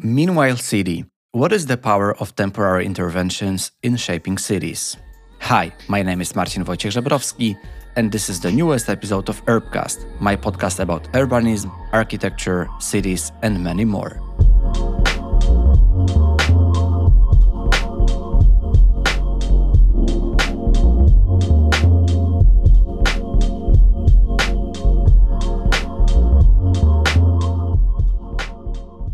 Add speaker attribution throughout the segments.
Speaker 1: Meanwhile, City. What is the power of temporary interventions in shaping cities? Hi, my name is Marcin Wojciech Żebrowski, and this is the newest episode of Urbcast, my podcast about urbanism, architecture, cities, and many more.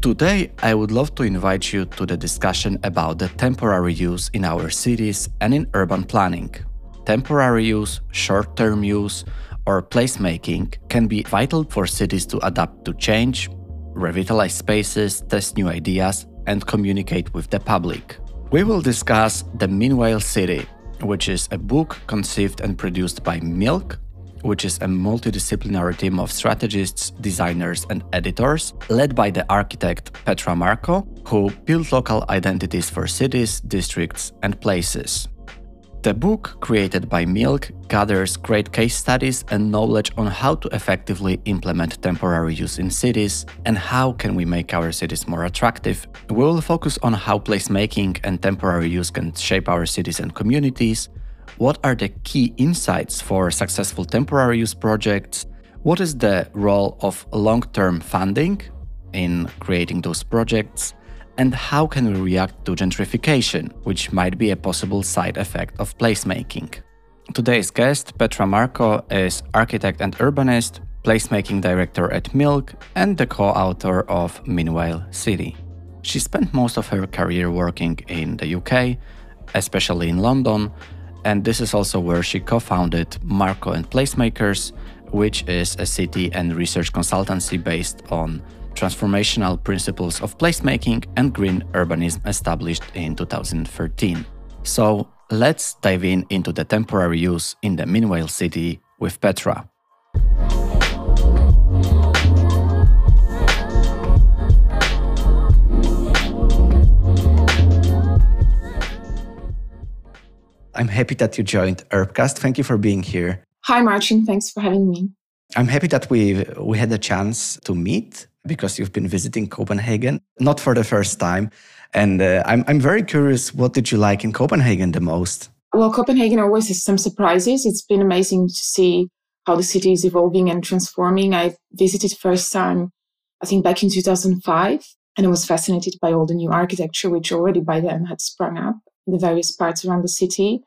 Speaker 1: Today, I would love to invite you to the discussion about the temporary use in our cities and in urban planning. Temporary use, short term use, or placemaking can be vital for cities to adapt to change, revitalize spaces, test new ideas, and communicate with the public. We will discuss The Meanwhile City, which is a book conceived and produced by Milk, which is a multidisciplinary team of strategists, designers, and editors, led by the architect Petra Marko, who built local identities for cities, districts, and places. The book, created by Milk, gathers great case studies and knowledge on how to effectively implement temporary use in cities and how can we make our cities more attractive. We will focus on how placemaking and temporary use can shape our cities and communities, what are the key insights for successful temporary use projects? What is the role of long term funding in creating those projects? And how can we react to gentrification, which might be a possible side effect of placemaking? Today's guest, Petra Marko, is architect and urbanist, placemaking director at Milk, and the co author of Meanwhile City. She spent most of her career working in the UK, especially in London, and this is also where she co founded Marko and Placemakers, which is a city and research consultancy based on transformational principles of placemaking and green urbanism established in 2013. So let's dive in into the temporary use in the Meanwhile city with Petra. I'm happy that you joined Urbcast. Thank you for being here.
Speaker 2: Hi, Marcin. Thanks for having me.
Speaker 1: I'm happy that we we had a chance to meet because you've been visiting Copenhagen, not for the first time. And uh, I'm I'm very curious. What did you like in Copenhagen the most?
Speaker 2: Well, Copenhagen always has some surprises. It's been amazing to see how the city is evolving and transforming. I visited first time, I think, back in 2005, and I was fascinated by all the new architecture, which already by then had sprung up in the various parts around the city.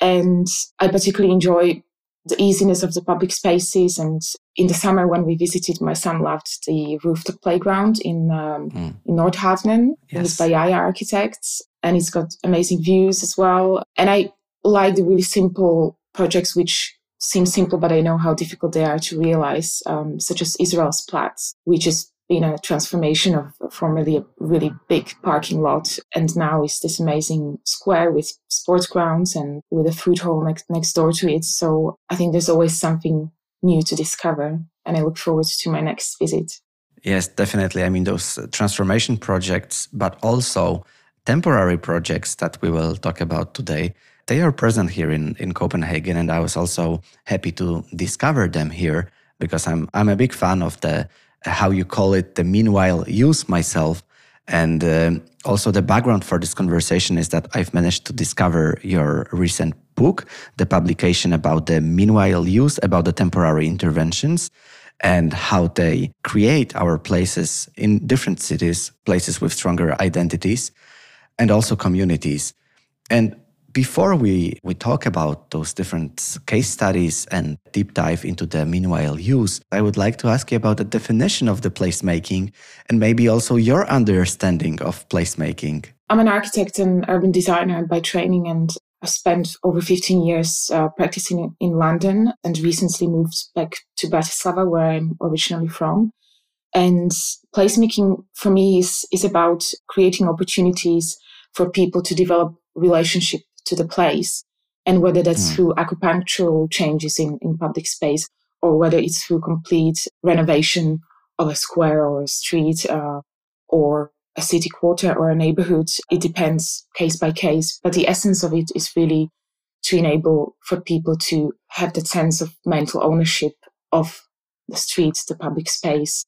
Speaker 2: And I particularly enjoy the easiness of the public spaces. And in the summer, when we visited, my son loved the rooftop playground in um, mm. in Nordhavnen. Yes. It's by JAJA Architects, and it's got amazing views as well. And I like the really simple projects which seem simple, but I know how difficult they are to realize, um, such as Israels Plads, which is been a transformation of formerly a really big parking lot and now is this amazing square with sports grounds and with a food hall next, next door to it. So I think there's always something new to discover and I look forward to my next visit.
Speaker 1: Yes, definitely. I mean, those transformation projects, but also temporary projects that we will talk about today, they are present here in, in Copenhagen. And I was also happy to discover them here because I'm, I'm a big fan of the how you call it, the meanwhile use myself. And uh, also, the background for this conversation is that I've managed to discover your recent book, the publication about the meanwhile use, about the temporary interventions, and how they create our places in different cities, places with stronger identities, and also communities. And before we, we talk about those different case studies and deep dive into the meanwhile use, I would like to ask you about the definition of the placemaking and maybe also your understanding of placemaking.
Speaker 2: I'm an architect and urban designer by training, and I've spent over 15 years uh, practicing in London and recently moved back to Bratislava, where I'm originally from. And placemaking for me is, is about creating opportunities for people to develop relationship to the place. And whether that's mm. through acupunctural changes in, in public space or whether it's through complete renovation of a square or a street uh, or a city quarter or a neighborhood, it depends case by case. But the essence of it is really to enable for people to have that sense of mental ownership of the streets, the public space.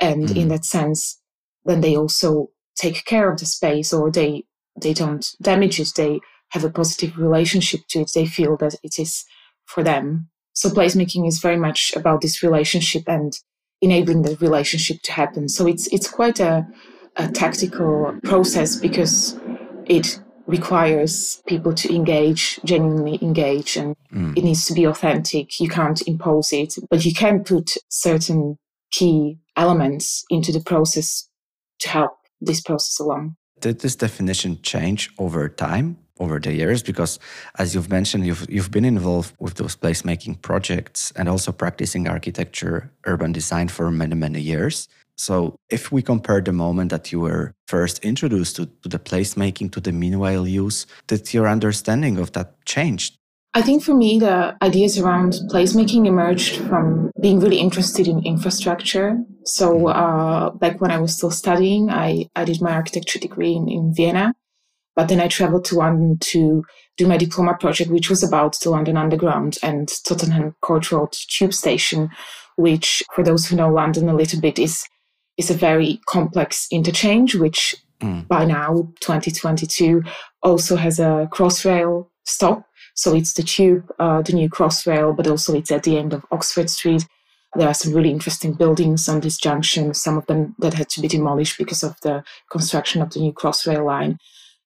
Speaker 2: And mm. in that sense, then they also take care of the space or they they don't damage it. They have a positive relationship to it. They feel that it is for them. So placemaking is very much about this relationship and enabling the relationship to happen. So it's it's quite a, a tactical process because it requires people to engage, genuinely engage, and mm. it needs to be authentic. You can't impose it, but you can put certain key elements into the process to help this process along.
Speaker 1: Did this definition change over time? Over the years because as you've mentioned you've you've been involved with those placemaking projects and also practicing architecture urban design for many many years so if we compare the moment that you were first introduced to, to the placemaking to the meanwhile use did your understanding of that changed
Speaker 2: I think for me, the ideas around placemaking emerged from being really interested in infrastructure. So, mm-hmm. uh, back when I was still studying, I, I did my architecture degree in, in Vienna. But then I traveled to London to do my diploma project, which was about the London Underground and Tottenham Court Road tube station, which, for those who know London a little bit, is is a very complex interchange, which mm. by now, 2022, also has a crossrail stop. So it's the tube, uh, the new crossrail, but also it's at the end of Oxford Street. There are some really interesting buildings on this junction, some of them that had to be demolished because of the construction of the new crossrail line.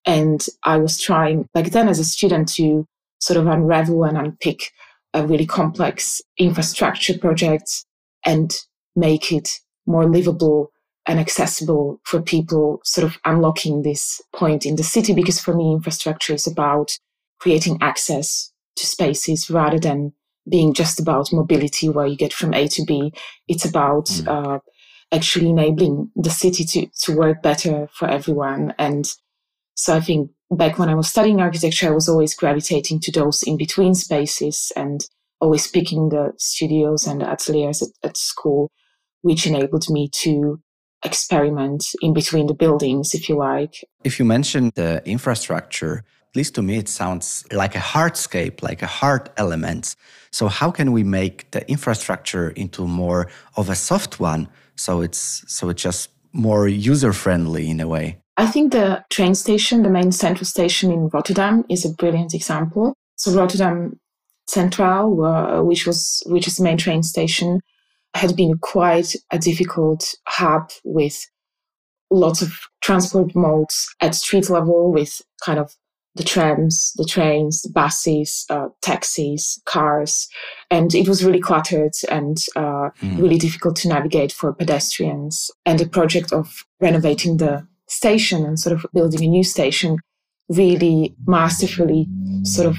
Speaker 2: And I was trying back then as a student to sort of unravel and unpick a really complex infrastructure project and make it more livable and accessible for people, sort of unlocking this point in the city. Because for me, infrastructure is about creating access to spaces rather than being just about mobility where you get from A to B. It's about mm. uh, actually enabling the city to, to work better for everyone and so I think back when I was studying architecture, I was always gravitating to those in between spaces and always picking the studios and the ateliers at, at school, which enabled me to experiment in between the buildings, if you like.
Speaker 1: If you mention the infrastructure, at least to me, it sounds like a hardscape, like a hard element. So, how can we make the infrastructure into more of a soft one? So it's so it's just more user friendly in a way.
Speaker 2: I think the train station, the main central station in Rotterdam, is a brilliant example. So Rotterdam Central, uh, which was which is the main train station, had been quite a difficult hub with lots of transport modes at street level, with kind of the trams, the trains, the buses, uh, taxis, cars, and it was really cluttered and uh, mm. really difficult to navigate for pedestrians. And the project of renovating the station and sort of building a new station really masterfully sort of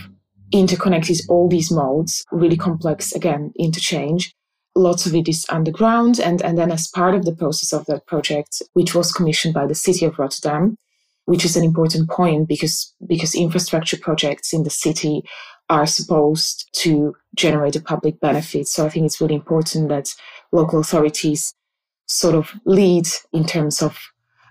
Speaker 2: interconnected all these modes, really complex, again, interchange. Lots of it is underground. And, and then as part of the process of that project, which was commissioned by the city of Rotterdam, which is an important point because, because infrastructure projects in the city are supposed to generate a public benefit. So I think it's really important that local authorities sort of lead in terms of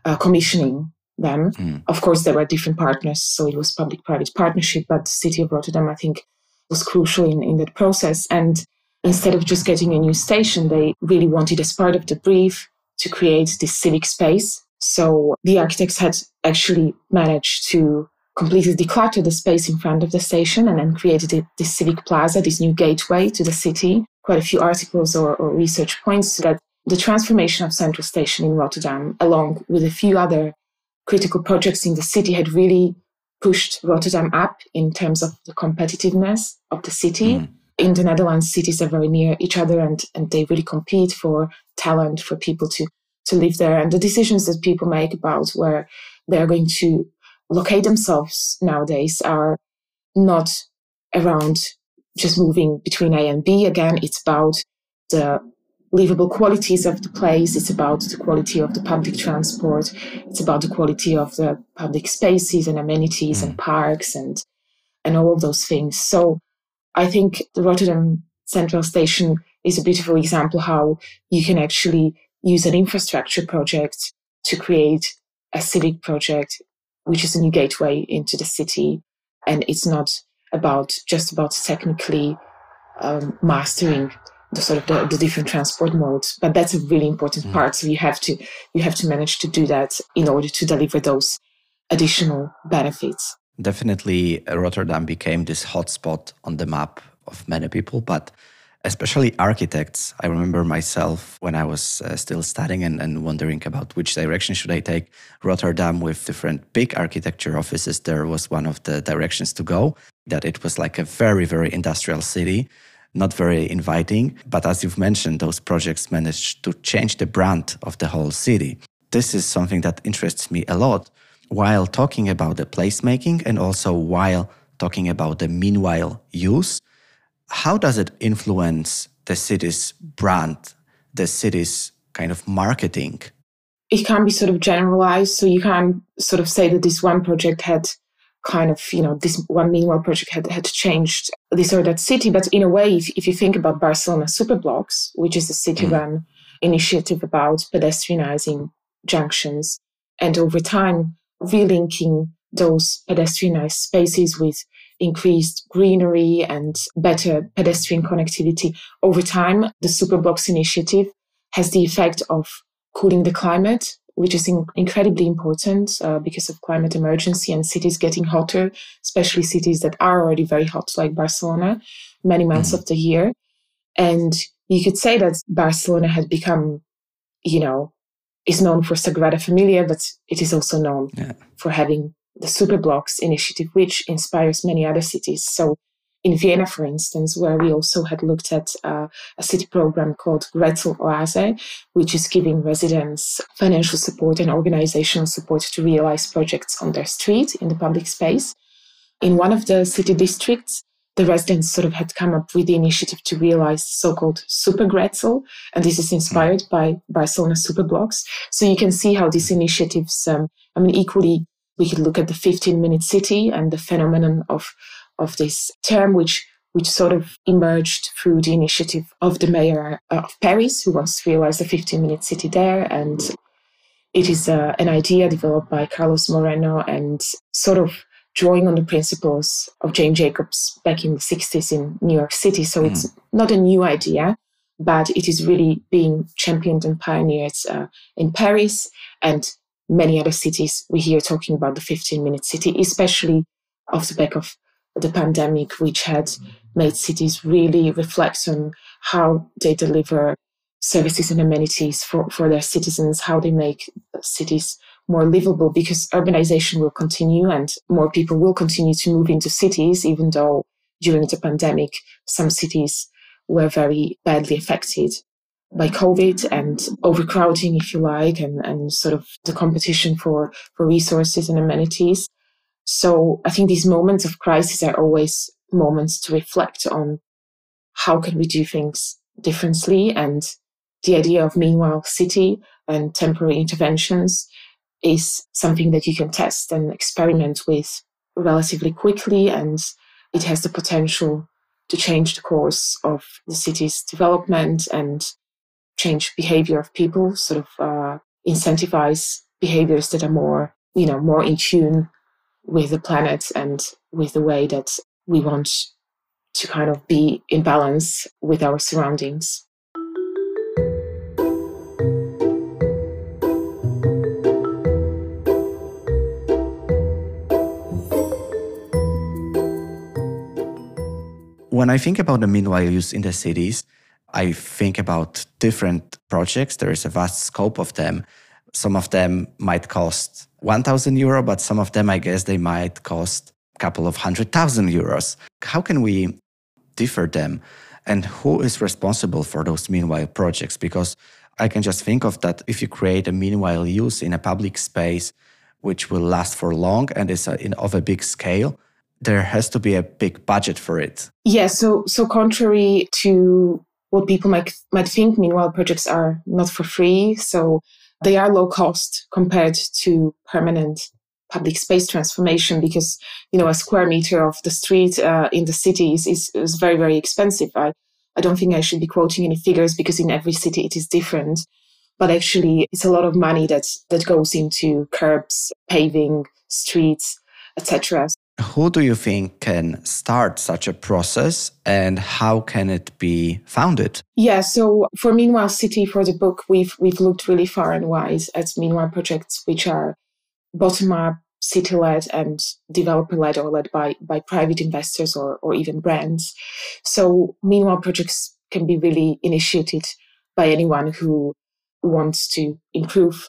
Speaker 2: uh, commissioning them. Mm. Of course, there were different partners, so it was public-private partnership, but the city of Rotterdam, I think, was crucial in, in that process. And instead of just getting a new station, they really wanted, as part of the brief, to create this civic space. So the architects had actually managed to completely declutter the space in front of the station and then created this civic plaza, this new gateway to the city. Quite a few articles or, or research points that the transformation of Central Station in Rotterdam, along with a few other critical projects in the city, had really pushed Rotterdam up in terms of the competitiveness of the city. Mm. In the Netherlands, cities are very near each other and, and they really compete for talent, for people to, to live there. And the decisions that people make about where they're going to locate themselves nowadays are not around just moving between A and B. Again, it's about the livable qualities of the place. It's about the quality of the public transport. It's about the quality of the public spaces and amenities mm. and parks and and all of those things. So I think the Rotterdam Central Station is a beautiful example how you can actually use an infrastructure project to create a civic project, which is a new gateway into the city. And it's not about just about technically um, mastering the sort of the, the different transport modes. But that's a really important mm. part. So you have to you have to manage to do that in order to deliver those additional benefits.
Speaker 1: Definitely, Rotterdam became this hotspot on the map of many people, but especially architects. I remember myself when I was uh, still studying and, and wondering about which direction should I take. Rotterdam with different big architecture offices, there was one of the directions to go, that it was like a very, very industrial city, not very inviting. But as you've mentioned, those projects managed to change the brand of the whole city. This is something that interests me a lot while talking about the placemaking and also while talking about the meanwhile use how does it influence the city's brand, the city's kind of marketing?
Speaker 2: It can be sort of generalized. So you can sort of say that this one project had kind of, you know, this one meanwhile project had, had changed this or that city. But in a way, if, if you think about Barcelona Superblocks, which is a city run mm. initiative about pedestrianizing junctions and over time relinking those pedestrianized spaces with increased greenery and better pedestrian connectivity over time. The Superblocks initiative has the effect of cooling the climate, which is in- incredibly important uh, because of climate emergency and cities getting hotter, especially cities that are already very hot, like Barcelona, many months mm. of the year. And you could say that Barcelona had become, you know, is known for Sagrada Familia, but it is also known yeah. for having the Superblocks initiative, which inspires many other cities. So in Vienna, for instance, where we also had looked at uh, a city program called Grätzloase, which is giving residents financial support and organizational support to realize projects on their street in the public space. In one of the city districts, the residents sort of had come up with the initiative to realize so-called Supergrätzl, and this is inspired mm. by Barcelona Superblocks. So you can see how these initiatives, um, I mean, equally we could look at the 15 minute city and the phenomenon of, of this term, which which sort of emerged through the initiative of the mayor of Paris, who wants to realize the 15 minute city there. And it is uh, an idea developed by Carlos Moreno and sort of drawing on the principles of Jane Jacobs back in the 60s in New York City. So mm. it's not a new idea, but it is really being championed and pioneered uh, in Paris. And many other cities, we hear talking about the 15 minute city, especially off the back of the pandemic, which had made cities really reflect on how they deliver services and amenities for, for their citizens, how they make cities more livable because urbanization will continue and more people will continue to move into cities, even though during the pandemic, some cities were very badly affected by COVID and overcrowding, if you like, and, and sort of the competition for, for resources and amenities. So I think these moments of crisis are always moments to reflect on how can we do things differently and the idea of meanwhile city and temporary interventions is something that you can test and experiment with relatively quickly and it has the potential to change the course of the city's development and change behavior of people, sort of uh, incentivize behaviors that are more, you know, more in tune with the planet and with the way that we want to kind of be in balance with our surroundings.
Speaker 1: When I think about the meanwhile use in the cities, I think about different projects. There is a vast scope of them. Some of them might cost 1,000 euro, but some of them, I guess, they might cost a couple of hundred thousand euros. How can we differ them? And who is responsible for those meanwhile projects? Because I can just think of that if you create a meanwhile use in a public space, which will last for long and is a, in, of a big scale, there has to be a big budget for it.
Speaker 2: Yeah. So, so contrary to what people might, might think meanwhile projects are not for free. So they are low cost compared to permanent public space transformation because, you know, a square meter of the street uh, in the cities is, is very, very expensive. I, I don't think I should be quoting any figures because in every city it is different. But actually, it's a lot of money that, that goes into curbs, paving, streets, etc.
Speaker 1: Who do you think can start such a process and how can it be founded?
Speaker 2: Yeah, so for Meanwhile City for the book, we've we've looked really far and wide at Meanwhile projects which are bottom up, city led and developer led or led by by private investors or or even brands. So Meanwhile projects can be really initiated by anyone who wants to improve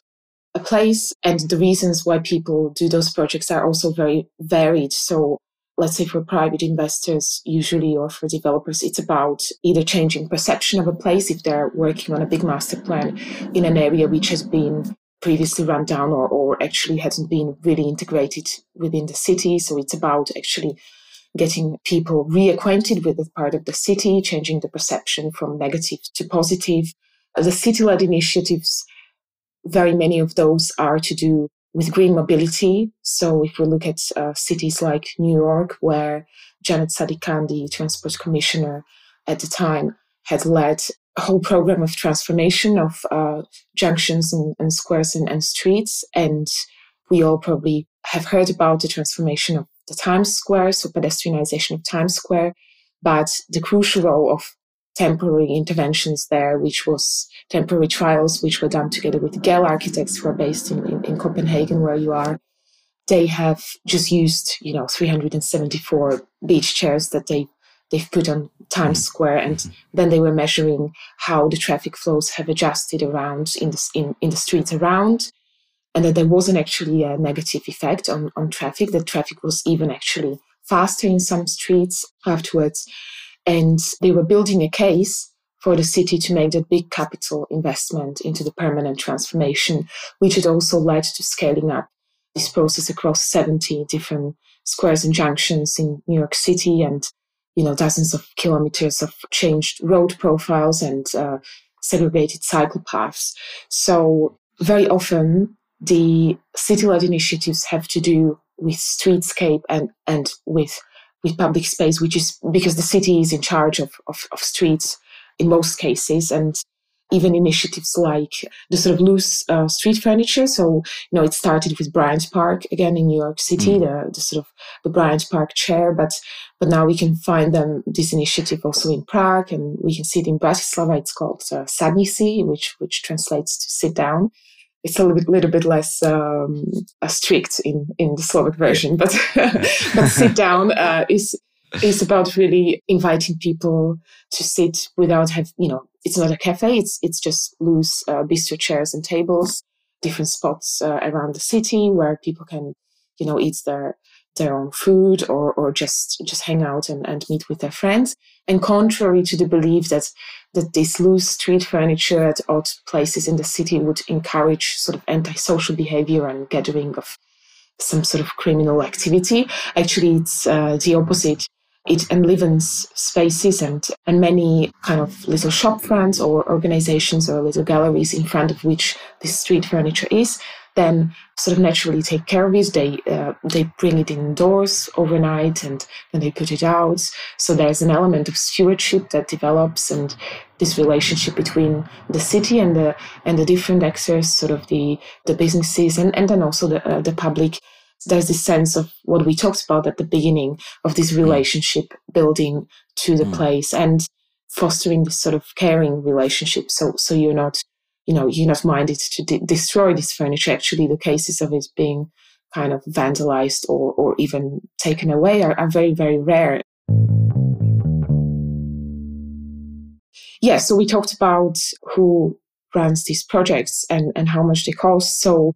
Speaker 2: a place. And the reasons why people do those projects are also very varied. So let's say for private investors, usually, or for developers, it's about either changing perception of a place if they're working on a big master plan in an area which has been previously run down or, or actually hasn't been really integrated within the city. So it's about actually getting people reacquainted with the part of the city, changing the perception from negative to positive. The city led initiatives very many of those are to do with green mobility. So if we look at uh, cities like New York, where Janette Sadik the transport commissioner at the time, had led a whole program of transformation of uh, junctions and, and squares and, and, streets. And we all probably have heard about the transformation of the Times Square, so pedestrianization of Times Square. But the crucial role of temporary interventions there, which was temporary trials, which were done together with Gehl architects who are based in, in, in Copenhagen, where you are. They have just used, you know, 374 beach chairs that they they've put on Times Square, and then they were measuring how the traffic flows have adjusted around in the in, in the streets around, and that there wasn't actually a negative effect on on traffic. The traffic was even actually faster in some streets afterwards. And they were building a case for the city to make that big capital investment into the permanent transformation, which had also led to scaling up this process across 70 different squares and junctions in New York City and you know dozens of kilometers of changed road profiles and uh, segregated cycle paths. So very often the city-led initiatives have to do with streetscape and and with with public space, which is because the city is in charge of, of, of streets in most cases. And even initiatives like the sort of loose uh, street furniture. So, you know, it started with Bryant Park again in New York City, mm. the, the sort of the Bryant Park chair, but but now we can find them this initiative also in Prague, and we can see it in Bratislava. It's called uh, which which translates to sit down it's a little bit, little bit less um, uh, strict in, in the Slovak version, but but sit down uh, is is about really inviting people to sit without have you know it's not a cafe it's it's just loose uh, bistro chairs and tables different spots uh, around the city where people can you know eat their their own food or, or just, just hang out and, and meet with their friends. And contrary to the belief that, that this loose street furniture at odd places in the city would encourage sort of antisocial behavior and gathering of some sort of criminal activity, actually it's uh, the opposite. It enlivens spaces and, and many kind of little shop fronts or organizations or little galleries in front of which this street furniture is then sort of naturally take care of it. They uh, they bring it indoors overnight and then they put it out. So there's an element of stewardship that develops and this relationship between the city and the and the different actors, sort of the the businesses and, and then also the uh, the public. There's this sense of what we talked about at the beginning of this mm. relationship building to the mm. place and fostering this sort of caring relationship. So so you're not you know, you're not minded to de- destroy this furniture. Actually, the cases of it being kind of vandalized or, or even taken away are, are very, very rare. Yeah, so we talked about who runs these projects and, and how much they cost. So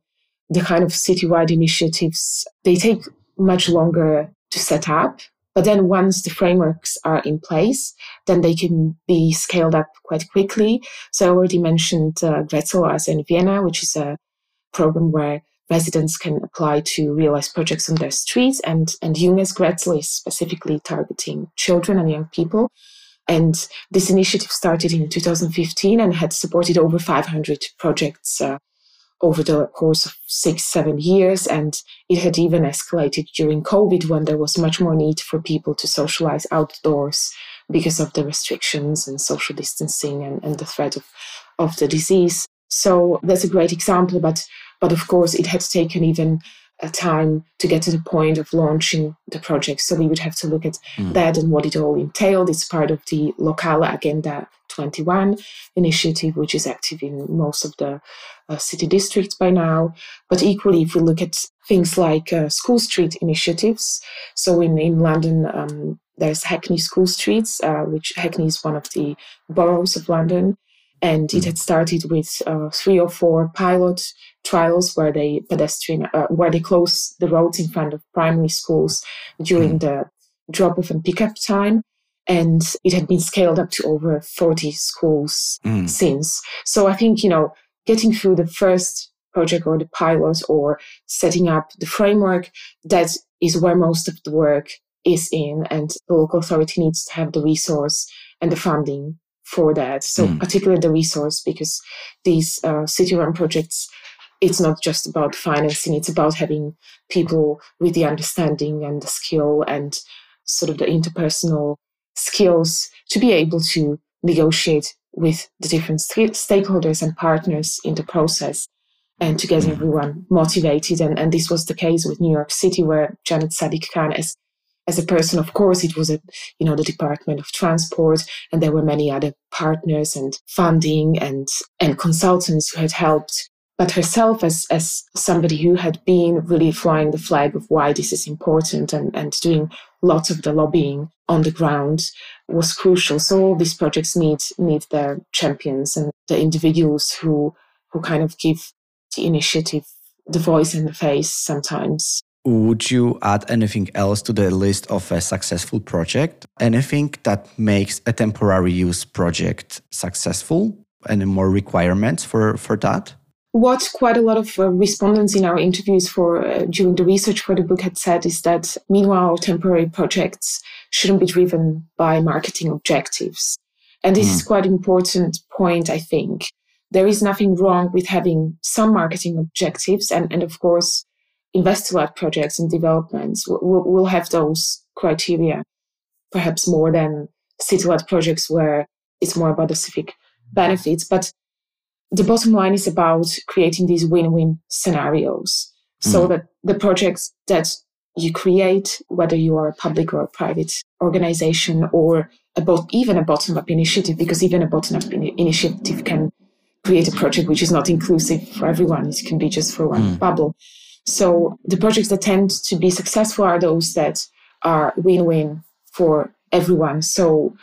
Speaker 2: the kind of citywide initiatives, they take much longer to set up but then once the frameworks are in place, then they can be scaled up quite quickly. So I already mentioned uh, Grätzel in Vienna, which is a program where residents can apply to realize projects on their streets. And, and Junges Grätzel is specifically targeting children and young people. And this initiative started in 2015 and had supported over 500 projects uh, over the course of six, seven years. And it had even escalated during COVID when there was much more need for people to socialize outdoors because of the restrictions and social distancing and, and the threat of, of the disease. So that's a great example. But, but of course, it had taken even a time to get to the point of launching the project. So we would have to look at mm. that and what it all entailed. It's part of the Lokale Agenda 21 initiative, which is active in most of the uh, city districts by now. But equally, if we look at things like uh, school street initiatives, so in, in London, um, there's Hackney School Streets, uh, which Hackney is one of the boroughs of London. And it had started with uh, three or four pilot trials where they pedestrian, uh, where they close the roads in front of primary schools during mm. the drop off and pickup time. And it had been scaled up to over 40 schools mm. since. So I think, you know, getting through the first project or the pilot or setting up the framework, that is where most of the work is in. And the local authority needs to have the resource and the funding for that. So mm. particularly the resource because these uh, city run projects, it's not just about financing, it's about having people with the understanding and the skill and sort of the interpersonal skills to be able to negotiate with the different st- stakeholders and partners in the process and to get hmm. everyone motivated. And, and this was the case with New York City, where Janette Sadik-Khan, as as a person, of course, it was a, you know, the Department of Transport, and there were many other partners and funding and, and consultants who had helped. But herself, as, as somebody who had been really flying the flag of why this is important and, and doing lots of the lobbying on the ground was crucial. So all these projects need, need their champions and the individuals who, who kind of give the initiative the voice and the face sometimes.
Speaker 1: Would you add anything else to the list of a successful project? Anything that makes a temporary use project successful? Any more requirements for, for that?
Speaker 2: What quite a lot of uh, respondents in our interviews for uh, during the research for the book had said is that meanwhile temporary projects shouldn't be driven by marketing objectives. And this mm. is quite an important point, I think. There is nothing wrong with having some marketing objectives and, and of course investor-led projects and developments will, will have those criteria, perhaps more than city-led projects where it's more about the civic benefits. But the bottom line is about creating these win-win scenarios mm. so that the projects that you create, whether you are a public or a private organization or a bot- even a bottom-up initiative, because even a bottom-up in- initiative can create a project which is not inclusive for everyone. It can be just for one mm. bubble. So the projects that tend to be successful are those that are win-win for everyone. So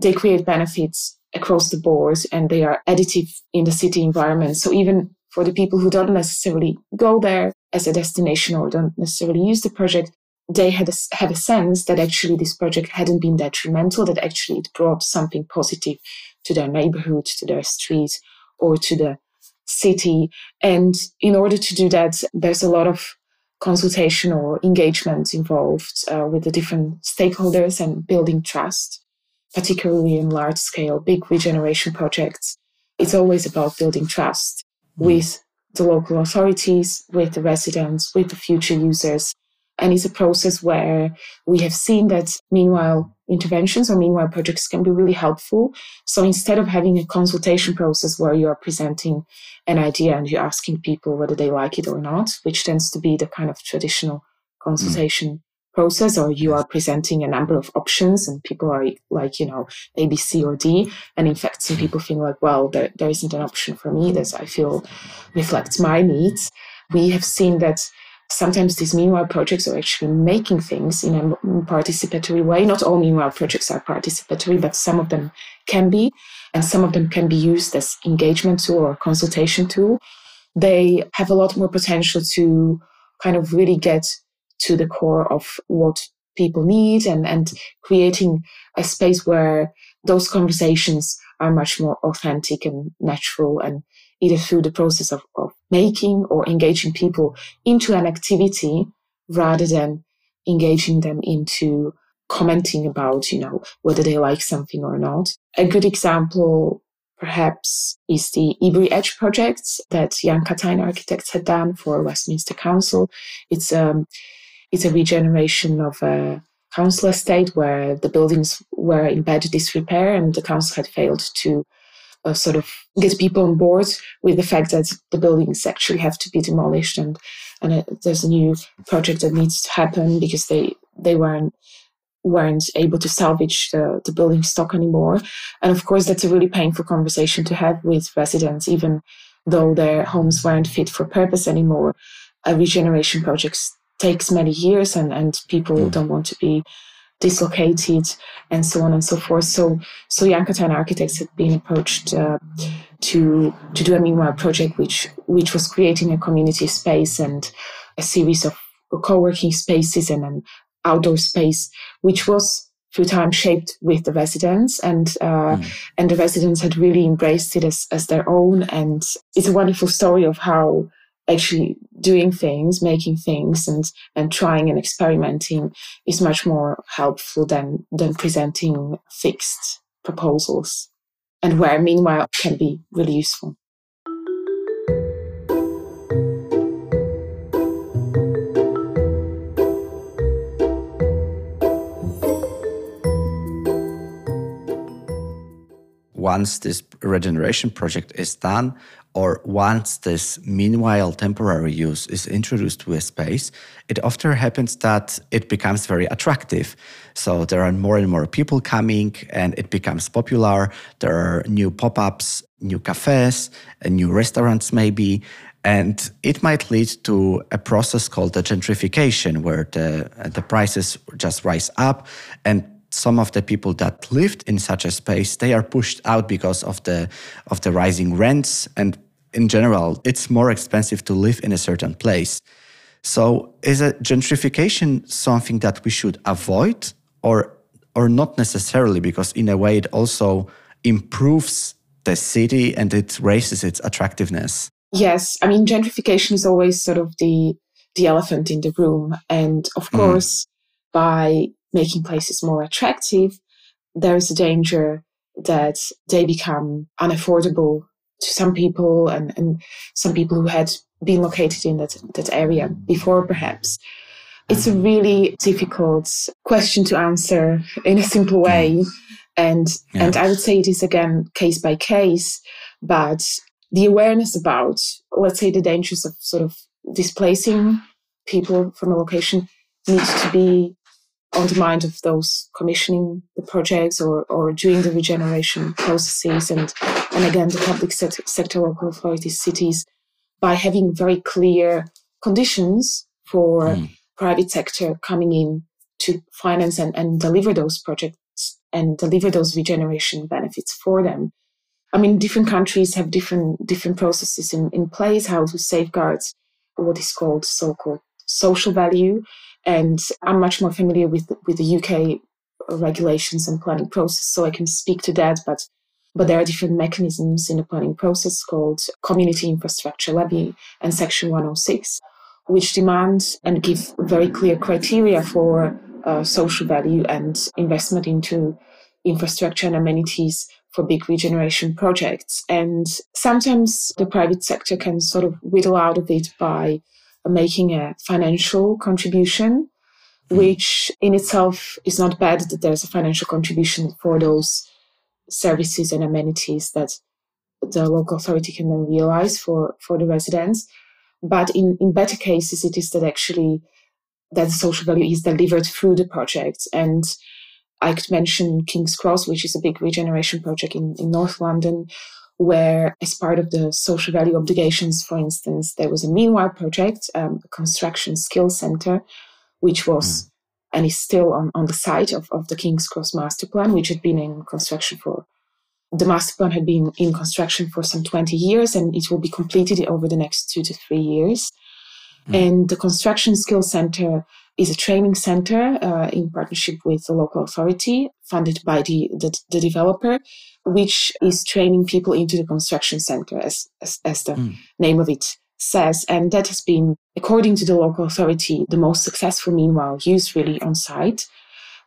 Speaker 2: they create benefits across the board and they are additive in the city environment. So even for the people who don't necessarily go there as a destination or don't necessarily use the project, they had a, a sense that actually this project hadn't been detrimental, that actually it brought something positive to their neighborhood, to their street, or to the city. And in order to do that, there's a lot of consultation or engagement involved uh, with the different stakeholders and building trust, particularly in large scale, big regeneration projects. It's always about building trust mm. with the local authorities, with the residents, with the future users. And it's a process where we have seen that meanwhile interventions or meanwhile projects can be really helpful. So instead of having a consultation process where you are presenting an idea and you're asking people whether they like it or not, which tends to be the kind of traditional consultation mm. Process, or you are presenting a number of options and people are like, you know, A, B, C, or D. And in fact, some people feel like, well, there, there isn't an option for me that I feel reflects my needs. We have seen that sometimes these meanwhile projects are actually making things in a participatory way. Not all meanwhile projects are participatory, but some of them can be, and some of them can be used as engagement tool or consultation tool. They have a lot more potential to kind of really get to the core of what people need and, and creating a space where those conversations are much more authentic and natural and either through the process of, of making or engaging people into an activity rather than engaging them into commenting about, you know, whether they like something or not. A good example perhaps is the Ebury Edge project that Jan Kattein Architects had done for Westminster Council. It's um it's a regeneration of a council estate where the buildings were in bad disrepair and the council had failed to uh, sort of get people on board with the fact that the buildings actually have to be demolished and and uh, there's a new project that needs to happen because they they weren't weren't able to salvage the, the building stock anymore. And of course, that's a really painful conversation to have with residents, even though their homes weren't fit for purpose anymore. A regeneration project takes many years and, and people mm. don't want to be dislocated and so on and so forth. So, so Jan Kattein architects had been approached uh, to to do a meanwhile project, which which was creating a community space and a series of co-working spaces and an outdoor space, which was through time shaped with the residents and uh, mm. and the residents had really embraced it as, as their own and it's a wonderful story of how actually doing things making things and and trying and experimenting is much more helpful than than presenting fixed proposals and where meanwhile can be really useful
Speaker 1: once this regeneration project is done or once this meanwhile temporary use is introduced to a space, it often happens that it becomes very attractive. So there are more and more people coming and it becomes popular. There are new pop ups, new cafes, and new restaurants, maybe. And it might lead to a process called the gentrification, where the, the prices just rise up and some of the people that lived in such a space they are pushed out because of the of the rising rents. And in general it's more expensive to live in a certain place. So is a gentrification something that we should avoid or or not necessarily? Because in a way it also improves the city and it raises its attractiveness.
Speaker 2: Yes. I mean gentrification is always sort of the the elephant in the room. And of mm. course by making places more attractive, there is a danger that they become unaffordable to some people and, and some people who had been located in that, that area before, perhaps. It's a really difficult question to answer in a simple mm. way. And, yeah. and I would say it is again case by case, but the awareness about, let's say, the dangers of sort of displacing people from a location needs to be on the mind of those commissioning the projects or, or doing the regeneration processes and, and again, the public sector, local authorities, cities, by having very clear conditions for mm. private sector coming in to finance and, and deliver those projects and deliver those regeneration benefits for them. I mean, different countries have different different processes in, in place how to safeguard what is called so-called social value and I'm much more familiar with with the UK regulations and planning process, so I can speak to that. But but there are different mechanisms in the planning process called Community Infrastructure Levy and Section 106, which demand and give very clear criteria for uh, social value and investment into infrastructure and amenities for big regeneration projects. And sometimes the private sector can sort of whittle out of it by making a financial contribution, mm. which in itself is not bad that there's a financial contribution for those services and amenities that the local authority can then realize for, for the residents. But in, in better cases, it is that actually that the social value is delivered through the project. And I could mention King's Cross, which is a big regeneration project in, in North London, where, as part of the social value obligations, for instance, there was a Meanwhile project, um, a construction skills center, which was mm. and is still on, on the site of, of the King's Cross master plan, which had been in construction for the master plan had been in construction for some 20 years and it will be completed over the next two to three years. Mm. And the Construction Skills Center is a training center uh, in partnership with the local authority, funded by the, the, the, developer, which is training people into the construction center, as, as, as the mm. name of it says. And that has been, according to the local authority, the most successful, meanwhile, use really on site.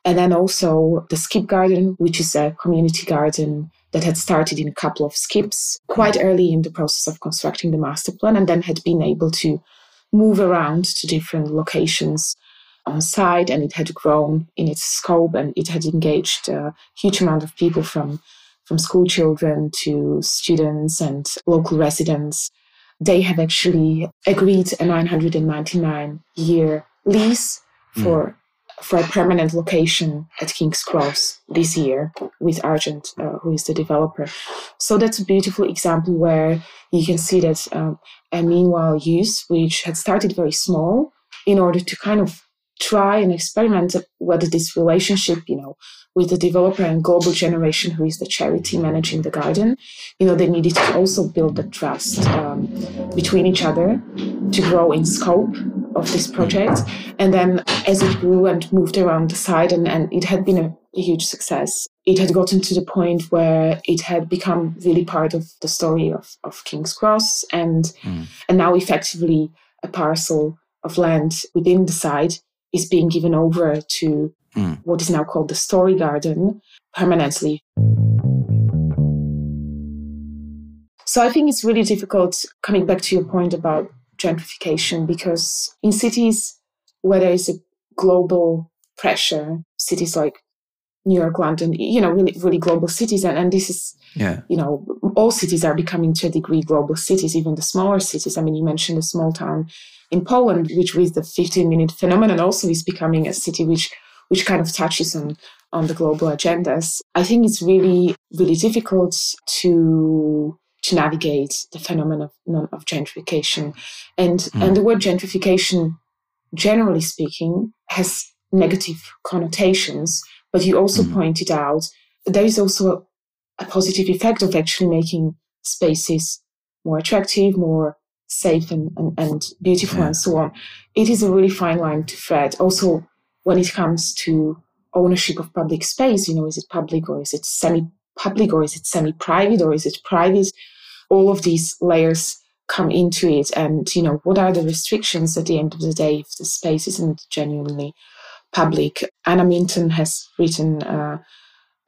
Speaker 2: And then also the Skip Garden, which is a community garden that had started in a couple of skips quite early in the process of constructing the master plan and then had been able to move around to different locations on site and it had grown in its scope and it had engaged a huge amount of people from from school children to students and local residents they have actually agreed a 999 year lease for mm for a permanent location at King's Cross this year with Argent, uh, who is the developer. So that's a beautiful example where you can see that um, a meanwhile use, which had started very small, in order to kind of try and experiment whether this relationship, you know, with the developer and global generation, who is the charity managing the garden, you know, they needed to also build the trust um, between each other to grow in scope of this project. And then as it grew and moved around the site, and, and it had been a, a huge success, it had gotten to the point where it had become really part of the story of, of King's Cross and, mm. and now effectively a parcel of land within the site is being given over to mm. what is now called the Story Garden permanently. So I think it's really difficult coming back to your point about gentrification because in cities where there is a global pressure, cities like New York, London, you know, really, really global cities. And, and this is, yeah. you know, all cities are becoming to a degree global cities, even the smaller cities. I mean, you mentioned a small town in Poland, which with the 15 minute phenomenon also is becoming a city which, which kind of touches on, on the global agendas. I think it's really, really difficult to to navigate the phenomenon of, of gentrification. And, mm. and the word gentrification, generally speaking, has negative connotations. But you also mm. pointed out there is also a, positive effect of actually making spaces more attractive, more safe and, and, and beautiful yeah. and so on. It is a really fine line to thread. Also, when it comes to ownership of public space, you know, is it public or is it semi public or is it semi private or is it private? All of these layers come into it. And, you know, what are the restrictions at the end of the day if the space isn't genuinely public? Anna Minton has written uh,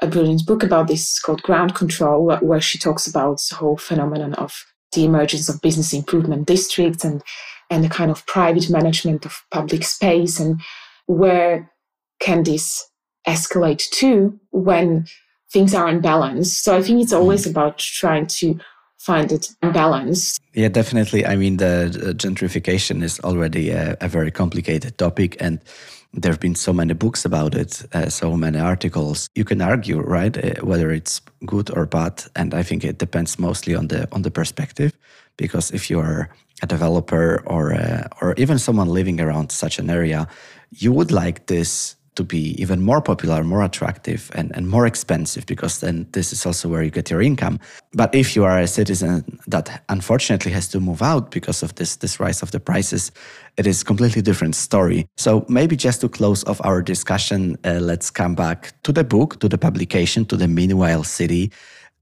Speaker 2: a brilliant book about this called Ground Control, where she talks about the whole phenomenon of the emergence of business improvement districts and, and the kind of private management of public space and where can this escalate to when things are unbalanced. So I think it's always mm. about trying to find it balanced.
Speaker 1: Yeah, definitely. I mean, the, gentrification is already a, a, very complicated topic, and there have been so many books about it, uh, so many articles. You can argue, right, uh, whether it's good or bad, and I think it depends mostly on the on the perspective. Because if you are a developer or uh, or even someone living around such an area, you would like this to be even more popular, more attractive, and, and more expensive because then this is also where you get your income. But if you are a citizen that unfortunately has to move out because of this, this rise of the prices, it is completely different story. So maybe just to close off our discussion, uh, let's come back to the book, to the publication, to the Meanwhile City.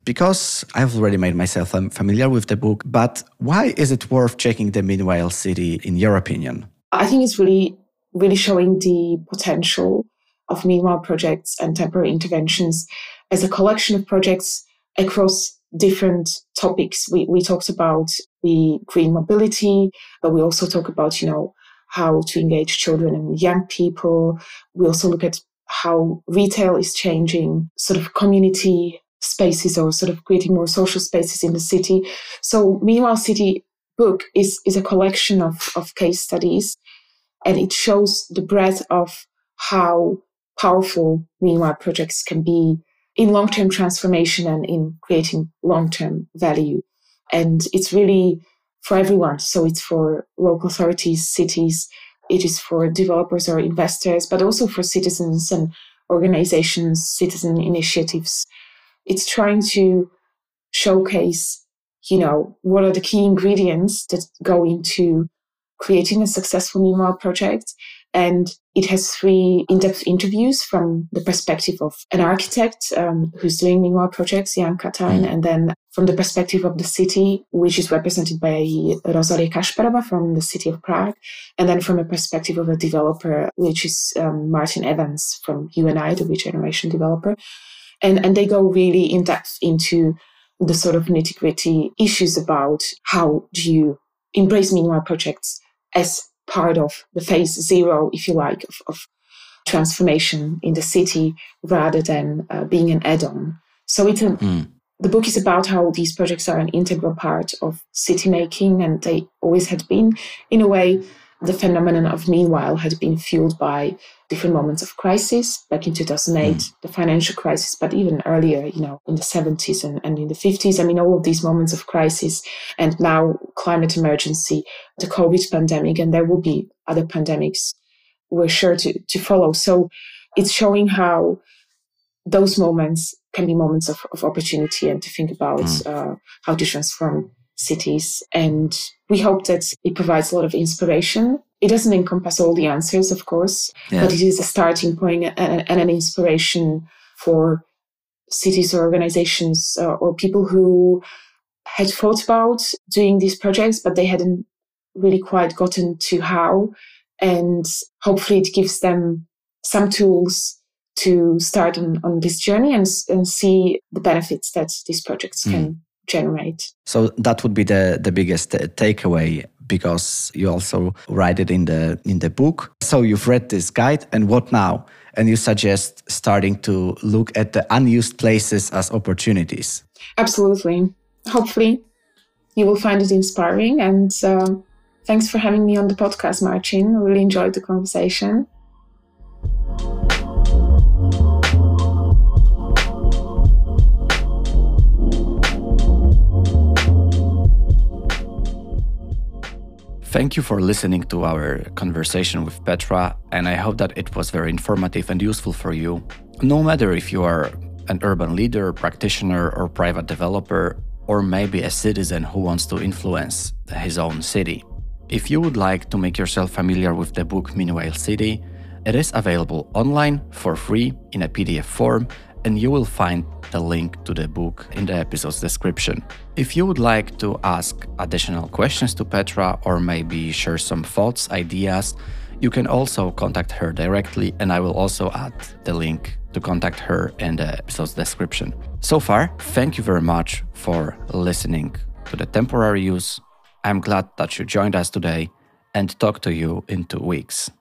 Speaker 1: Because I've already made myself familiar with the book, but why is it worth checking the Meanwhile City in your opinion?
Speaker 2: I think it's really really showing the potential of meanwhile projects and temporary interventions as a collection of projects across different topics. We, we talked about the green mobility, but we also talk about, you know, how to engage children and young people. We also look at how retail is changing, sort of community spaces or sort of creating more social spaces in the city. So Meanwhile City book is, is a collection of, of case studies and it shows the breadth of how powerful meanwhile projects can be in long-term transformation and in creating long-term value. And it's really for everyone. So it's for local authorities, cities, it is for developers or investors, but also for citizens and organizations, citizen initiatives. It's trying to showcase, you know, what are the key ingredients that go into creating a successful meanwhile project. And it has three in-depth interviews from the perspective of an architect um, who's doing meanwhile projects, Jan Kattein, mm. and then from the perspective of the city, which is represented by Rosalia Kasparova from the city of Prague, and then from a perspective of a developer, which is um, Martin Evans from U+I, the regeneration developer. And, and they go really in depth into the sort of nitty gritty issues about how do you embrace meanwhile projects as part of the phase zero, if you like, of, of transformation in the city rather than uh, being an add on. So it's a, mm. the book is about how these projects are an integral part of city making, and they always had been. In a way, the phenomenon of meanwhile had been fueled by different moments of crisis back in 2008 mm. the financial crisis but even earlier you know in the 70s and, and in the 50s i mean all of these moments of crisis and now climate emergency the covid pandemic and there will be other pandemics we're sure to, to follow so it's showing how those moments can be moments of, of opportunity and to think about mm. uh, how to transform cities. And we hope that it provides a lot of inspiration. It doesn't encompass all the answers, of course, yeah. but it is a starting point and, and an inspiration for cities or organizations uh, or people who had thought about doing these projects, but they hadn't really quite gotten to how. And hopefully it gives them some tools to start on, on this journey and, and see the benefits that these projects mm. Generate.
Speaker 1: So that would be the, the biggest uh, takeaway because you also write it in the in the book. So you've read this guide and what now? And you suggest starting to look at the unused places as opportunities.
Speaker 2: Absolutely. Hopefully you will find it inspiring and uh, thanks for having me on the podcast, Marcin. I really enjoyed the conversation.
Speaker 1: Thank you for listening to our conversation with Petra, and I hope that it was very informative and useful for you. No matter if you are an urban leader, practitioner, or private developer, or maybe a citizen who wants to influence his own city. If you would like to make yourself familiar with the book Meanwhile City, it is available online for free in a PDF form and you will find the link to the book in the episode's description. If you would like to ask additional questions to Petra or maybe share some thoughts, ideas, you can also contact her directly, and I will also add the link to contact her in the episode's description. So far, thank you very much for listening to the temporary use. I'm glad that you joined us today and talk to you in two weeks.